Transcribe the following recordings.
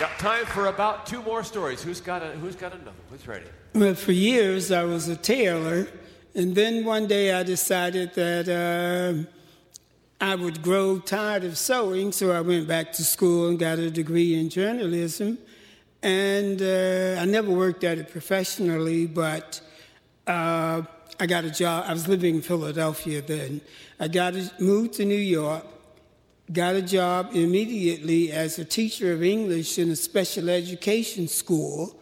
Got time for about two more stories. Who's got a, Who's got another? Who's ready? Well, for years I was a tailor, and then one day I decided that uh, I would grow tired of sewing, so I went back to school and got a degree in journalism. And uh, I never worked at it professionally, but uh, I got a job. I was living in Philadelphia then. I got a, moved to New York, got a job immediately as a teacher of English in a special education school,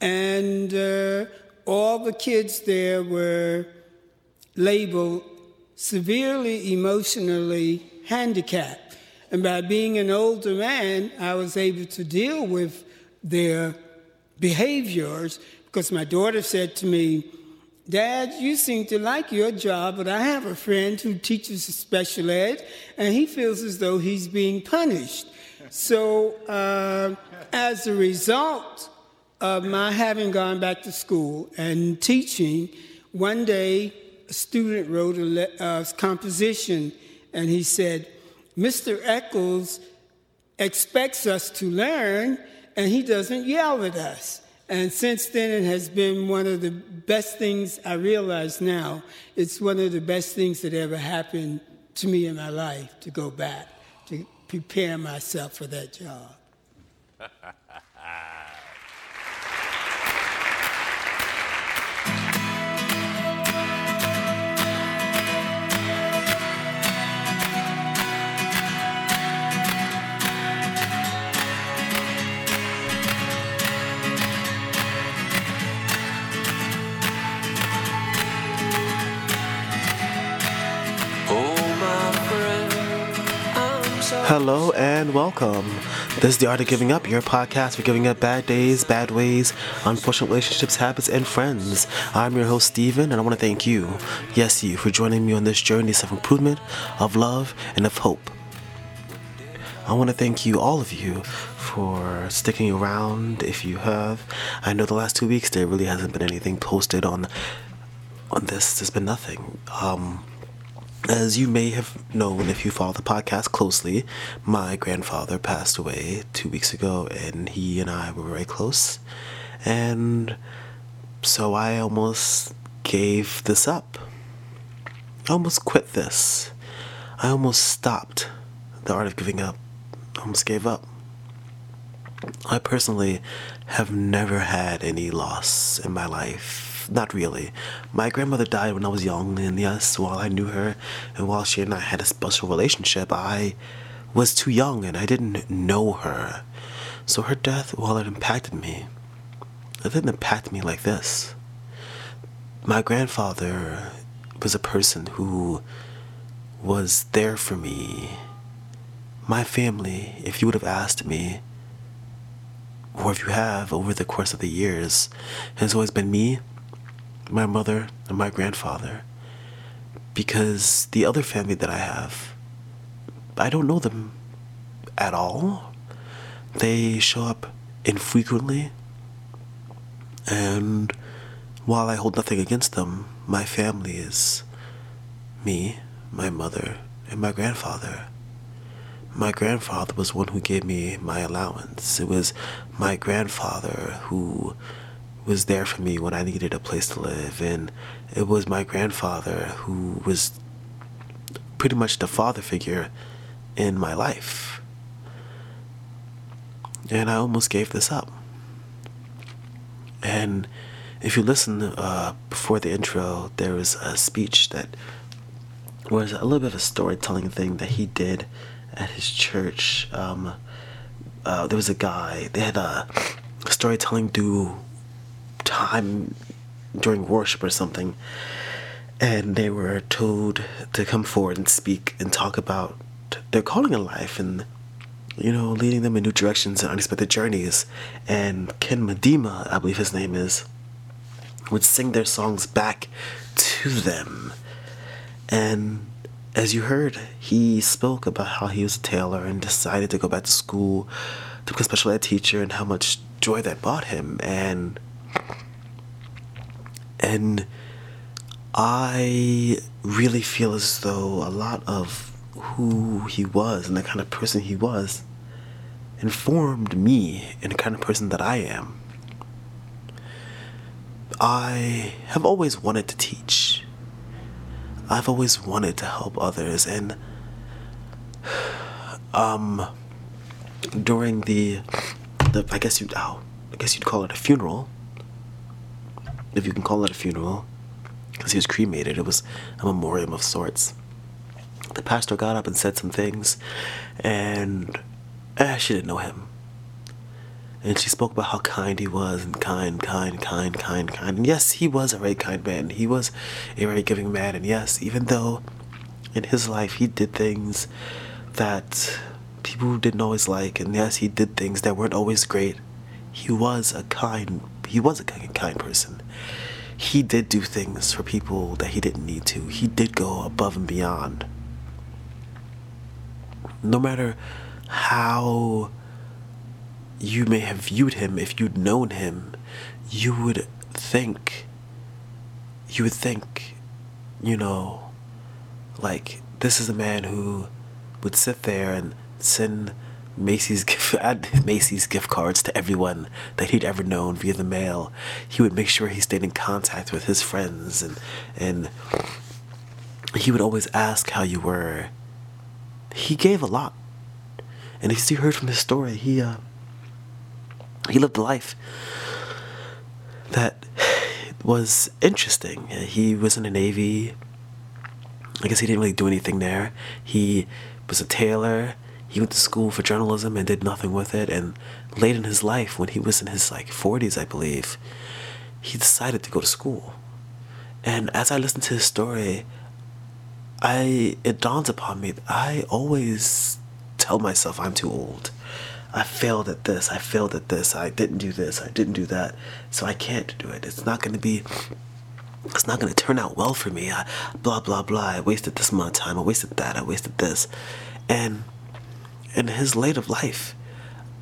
and uh, all the kids there were labeled severely emotionally handicapped. And by being an older man, I was able to deal with their behaviors because my daughter said to me, Dad, you seem to like your job, but I have a friend who teaches special ed, and he feels as though he's being punished. So, uh, as a result of my having gone back to school and teaching, one day a student wrote a le- uh, composition, and he said, Mr. Eccles expects us to learn, and he doesn't yell at us. And since then, it has been one of the best things I realize now. It's one of the best things that ever happened to me in my life to go back, to prepare myself for that job. Hello and welcome. This is The Art of Giving Up, your podcast for giving up bad days, bad ways, unfortunate relationships, habits, and friends. I'm your host, Steven, and I want to thank you, yes, you, for joining me on this journey of improvement, of love, and of hope. I want to thank you, all of you, for sticking around if you have. I know the last two weeks there really hasn't been anything posted on on this. There's been nothing. Um, as you may have known if you follow the podcast closely, my grandfather passed away two weeks ago, and he and I were very close. And so I almost gave this up. I almost quit this. I almost stopped the art of giving up. I almost gave up. I personally have never had any loss in my life not really. My grandmother died when I was young, and yes, while I knew her and while she and I had a special relationship, I was too young and I didn't know her. So her death, while it impacted me, it didn't impact me like this. My grandfather was a person who was there for me. My family, if you would have asked me, or if you have over the course of the years, has always been me my mother and my grandfather because the other family that I have, I don't know them at all. They show up infrequently, and while I hold nothing against them, my family is me, my mother, and my grandfather. My grandfather was one who gave me my allowance. It was my grandfather who was there for me when I needed a place to live. And it was my grandfather who was pretty much the father figure in my life. And I almost gave this up. And if you listen uh, before the intro, there was a speech that was a little bit of a storytelling thing that he did at his church. Um, uh, there was a guy, they had a storytelling duo time during worship or something, and they were told to come forward and speak and talk about their calling in life and you know leading them in new directions and unexpected journeys. And Ken Medema, I believe his name is, would sing their songs back to them. And as you heard, he spoke about how he was a tailor and decided to go back to school to become a special ed teacher and how much joy that brought him. And and I really feel as though a lot of who he was and the kind of person he was informed me in the kind of person that I am. I have always wanted to teach. I've always wanted to help others and um during the the I guess you oh, I guess you'd call it a funeral. If you can call it a funeral because he was cremated. It was a memoriam of sorts. The pastor got up and said some things and eh, she didn't know him. And she spoke about how kind he was and kind, kind, kind, kind, kind. And yes, he was a very kind man. He was a very giving man. And yes, even though in his life he did things that people didn't always like, and yes, he did things that weren't always great, he was a kind he was a kind, person. He did do things for people that he didn't need to. He did go above and beyond. No matter how you may have viewed him if you'd known him, you would think, you would think, you know, like this is a man who would sit there and send Macy's gift Macy's gift cards to everyone that he'd ever known via the mail. He would make sure he stayed in contact with his friends and and he would always ask how you were. He gave a lot. And as you heard from his story, he uh, he lived a life that was interesting. He was in the Navy. I guess he didn't really do anything there. He was a tailor. He went to school for journalism and did nothing with it. And late in his life, when he was in his like 40s, I believe, he decided to go to school. And as I listened to his story, I it dawns upon me I always tell myself I'm too old. I failed at this, I failed at this, I didn't do this, I didn't do that, so I can't do it. It's not going to be, it's not going to turn out well for me. I, blah, blah, blah. I wasted this amount of time, I wasted that, I wasted this. And in his late of life,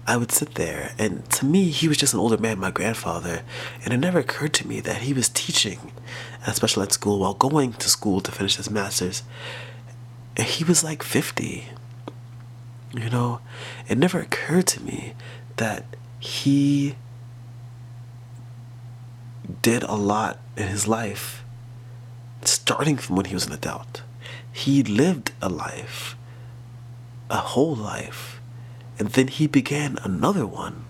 I would sit there, and to me, he was just an older man, my grandfather, and it never occurred to me that he was teaching at special ed school while going to school to finish his master's. And he was like 50. You know, it never occurred to me that he did a lot in his life, starting from when he was an adult. He lived a life, a whole life, and then he began another one.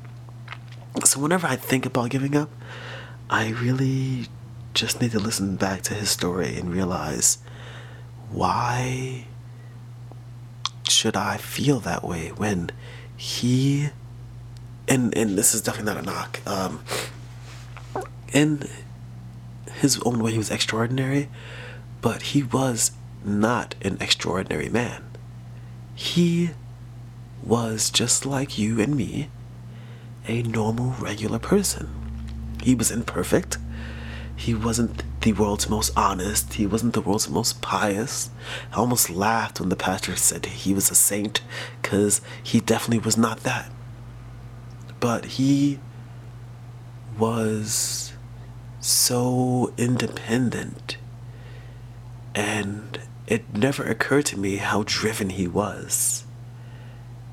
So whenever I think about giving up, I really just need to listen back to his story and realize why should I feel that way when he and and this is definitely not a knock. Um, in his own way, he was extraordinary, but he was not an extraordinary man. He was just like you and me, a normal, regular person. He was imperfect. He wasn't the world's most honest. He wasn't the world's most pious. I almost laughed when the pastor said he was a saint, because he definitely was not that. But he was so independent. And it never occurred to me how driven he was.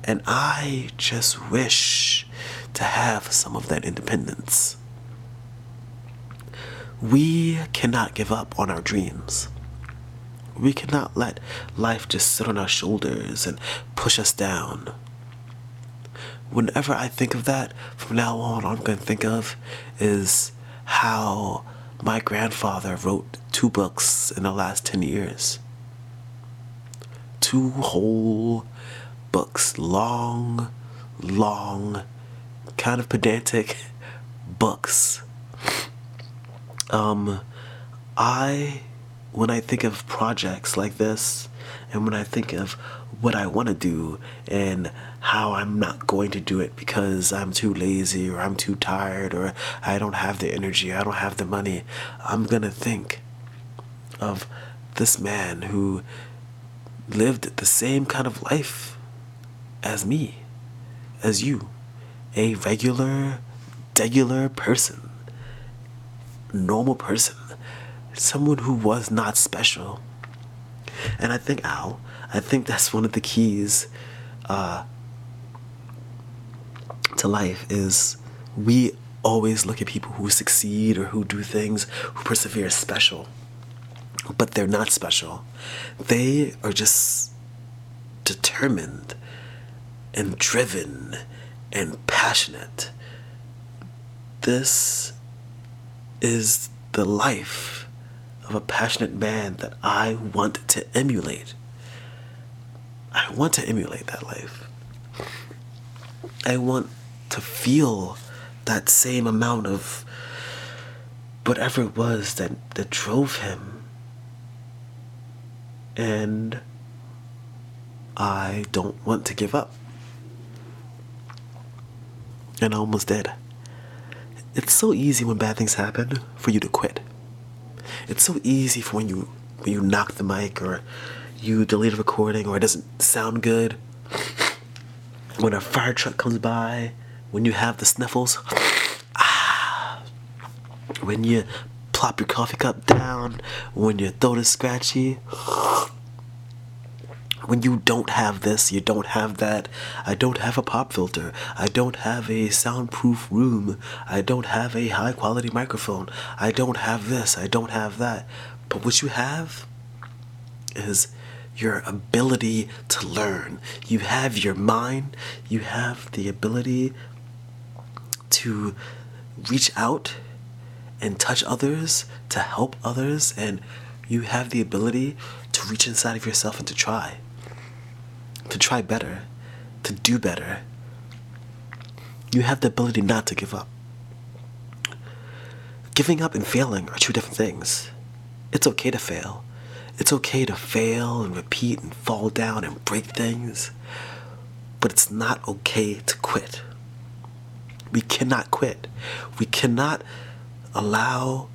And I just wish to have some of that independence. We cannot give up on our dreams. We cannot let life just sit on our shoulders and push us down. Whenever I think of that, from now on, all I'm going to think of is how my grandfather wrote two books in the last 10 years. Two whole books, long, long, kind of pedantic books. Um, I, when I think of projects like this, and when I think of what I want to do and how I'm not going to do it because I'm too lazy or I'm too tired or I don't have the energy, I don't have the money, I'm gonna think of this man who lived the same kind of life as me, as you, a regular, regular person normal person, someone who was not special. And I think, Al, I think that's one of the keys uh, to life is we always look at people who succeed or who do things, who persevere special. But they're not special. They are just determined and driven and passionate. This is the life of a passionate man that I want to emulate. I want to emulate that life. I want to feel that same amount of whatever it was that, that drove him. And I don't want to give up. And I almost did. It's so easy when bad things happen for you to quit. It's so easy for when you when you knock the mic or you delete a recording or it doesn't sound good. When a fire truck comes by, when you have the sniffles, ah, when you plop your coffee cup down, when your throat is scratchy, when you don't have this, you don't have that. I don't have a pop filter. I don't have a soundproof room. I don't have a high quality microphone. I don't have this. I don't have that. But what you have is your ability to learn. You have your mind. You have the ability to reach out and touch others, to help others, and you have the ability to reach inside of yourself and to try to try better, to do better. You have the ability not to give up. Giving up and failing are two different things. It's okay to fail. It's okay to fail and repeat and fall down and break things. But it's not okay to quit. We cannot quit. We cannot allow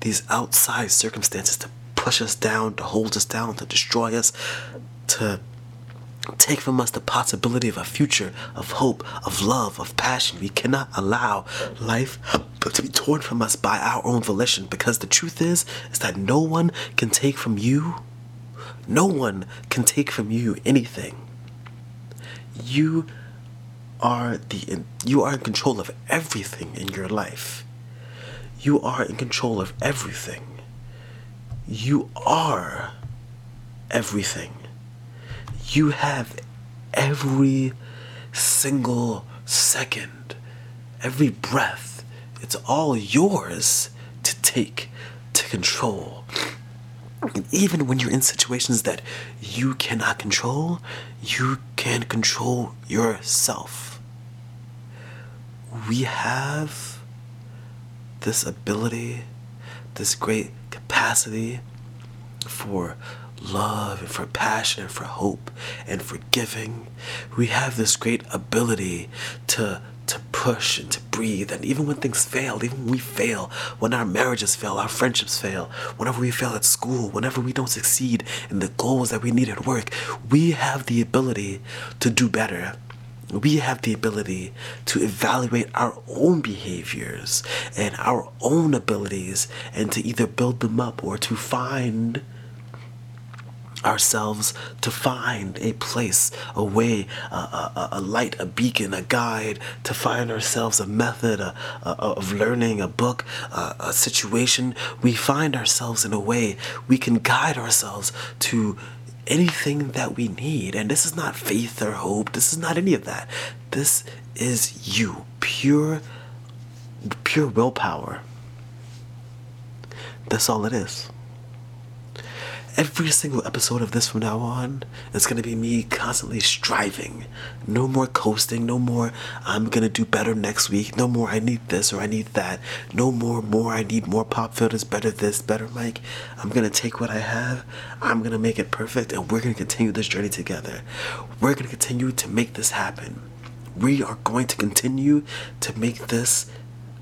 these outside circumstances to push us down, to hold us down, to destroy us, to take from us the possibility of a future, of hope, of love, of passion. We cannot allow life to be torn from us by our own volition because the truth is is that no one can take from you no one can take from you anything. You are the you are in control of everything in your life. You are in control of everything. You are everything you have every single second, every breath. It's all yours to take, to control. And even when you're in situations that you cannot control, you can control yourself. We have this ability, this great capacity for love and for passion and for hope and for giving. We have this great ability to to push and to breathe and even when things fail even when we fail when our marriages fail our friendships fail whenever we fail at school whenever we don't succeed in the goals that we need at work we have the ability to do better we have the ability to evaluate our own behaviors and our own abilities and to either build them up or to find ourselves to find a place, a way, a, a, a, light, a beacon, a guide, to find ourselves a method a, of learning, a book, a situation. We find ourselves in a way we can guide ourselves to anything that we need. And this is not faith or hope, this is not any of that. This is you, pure, pure willpower. That's all it is every single episode of this from now on is going to be me constantly striving. No more coasting. No more, I'm going to do better next week. No more, I need this or I need that. No more, more, I need more pop filters, better this, better mic. I'm going to take what I have, I'm going to make it perfect, and we're going to continue this journey together. We're going to continue to make this happen. We are going to continue to make this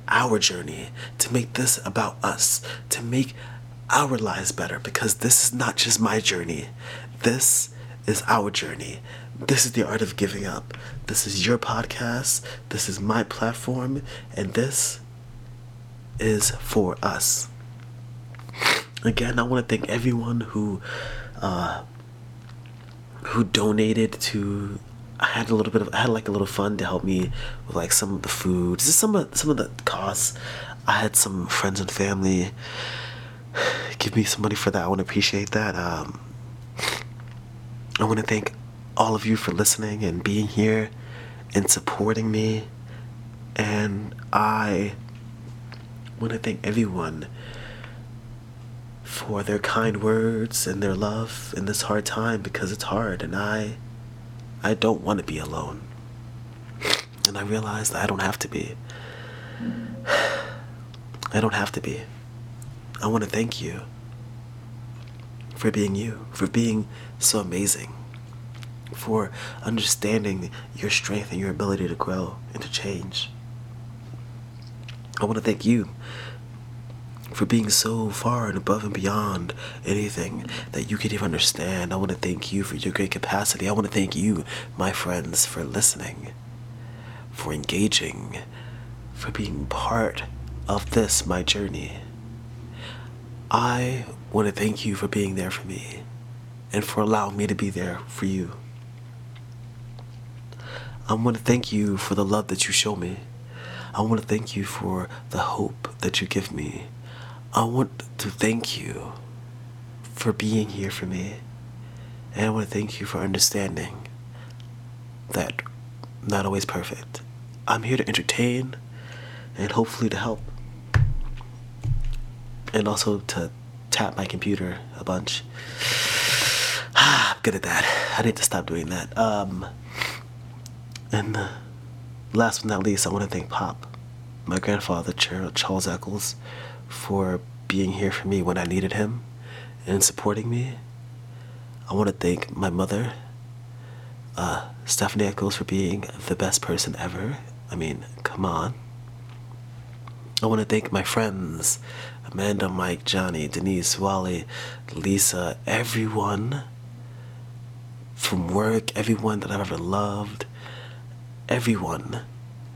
our journey, to make this about us, to make our lives better because this is not just my journey. This is our journey. This is the art of giving up. This is your podcast. This is my platform. And this is for us. Again, I want to thank everyone who uh, who donated to I had a little bit of I had like a little fun to help me with like some of the food. Just some of some of the costs. I had some friends and family give me some money for that. I want to appreciate that. Um, I want to thank all of you for listening and being here and supporting me. And I want to thank everyone for their kind words and their love in this hard time because it's hard and I I don't want to be alone. And I realize that I don't have to be. I don't have to be. I want to thank you for being you, for being so amazing, for understanding your strength and your ability to grow and to change. I want to thank you for being so far and above and beyond anything that you could even understand. I want to thank you for your great capacity. I want to thank you, my friends, for listening, for engaging, for being part of this, my journey. I want to thank you for being there for me and for allowing me to be there for you. I want to thank you for the love that you show me. I want to thank you for the hope that you give me. I want to thank you for being here for me. And I want to thank you for understanding that not always perfect. I'm here to entertain and hopefully to help. And also to tap my computer a bunch. I'm good at that. I need to stop doing that. Um, and uh, last but not least, I want to thank Pop, my grandfather, Charles Eccles, for being here for me when I needed him and supporting me. I want to thank my mother, uh, Stephanie Eccles, for being the best person ever. I mean, come on. I want to thank my friends, Amanda, Mike, Johnny, Denise, Wally, Lisa, everyone from work, everyone that I've ever loved, everyone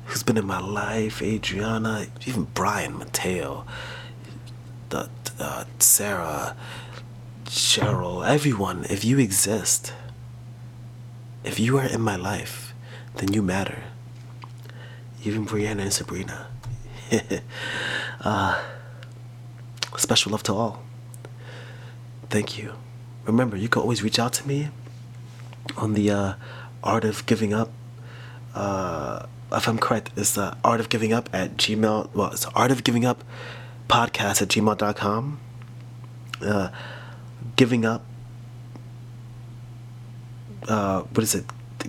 who's been in my life, Adriana, even Brian Mateo, the, uh, Sarah, Cheryl, everyone, if you exist, if you are in my life, then you matter. Even Brianna and Sabrina. uh, special love to all. Thank you. Remember, you can always reach out to me on the uh, Art of Giving Up. Uh, if I'm correct, it's the Art of Giving Up at Gmail. Well, it's Art of Giving Up podcast at gmail.com. Uh, giving up. Uh, what is it?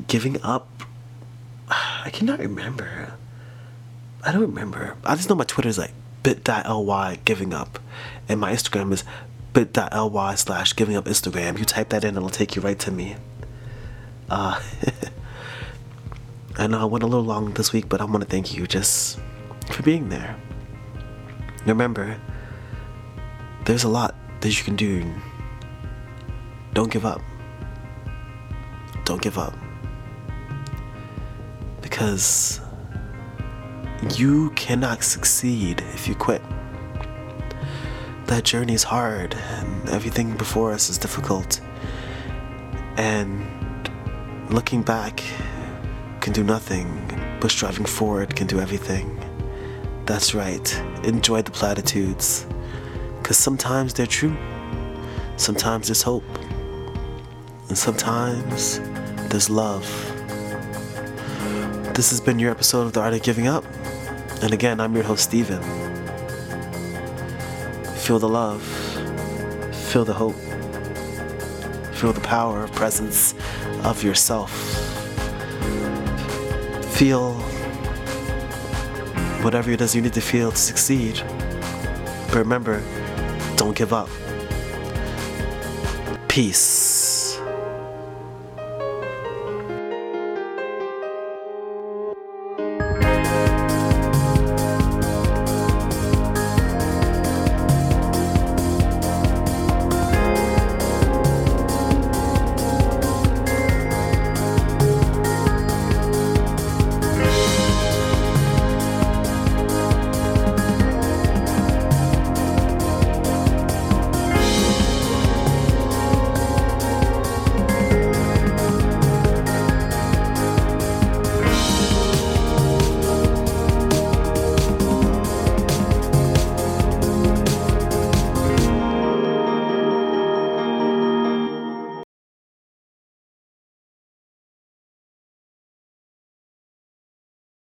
Giving up. I cannot remember. I don't remember. I just know my Twitter is like bit.ly giving up. And my Instagram is bit.ly slash giving up Instagram. You type that in, it'll take you right to me. Uh, I know I went a little long this week, but I want to thank you just for being there. Remember, there's a lot that you can do. Don't give up. Don't give up. Because you cannot succeed if you quit. That journey is hard, and everything before us is difficult. And looking back can do nothing, but striving forward can do everything. That's right, enjoy the platitudes, because sometimes they're true, sometimes there's hope, and sometimes there's love. This has been your episode of The Art of Giving Up. And again, I'm your host, Steven. Feel the love, feel the hope, feel the power of presence of yourself. Feel whatever it is you need to feel to succeed. But remember, don't give up. Peace.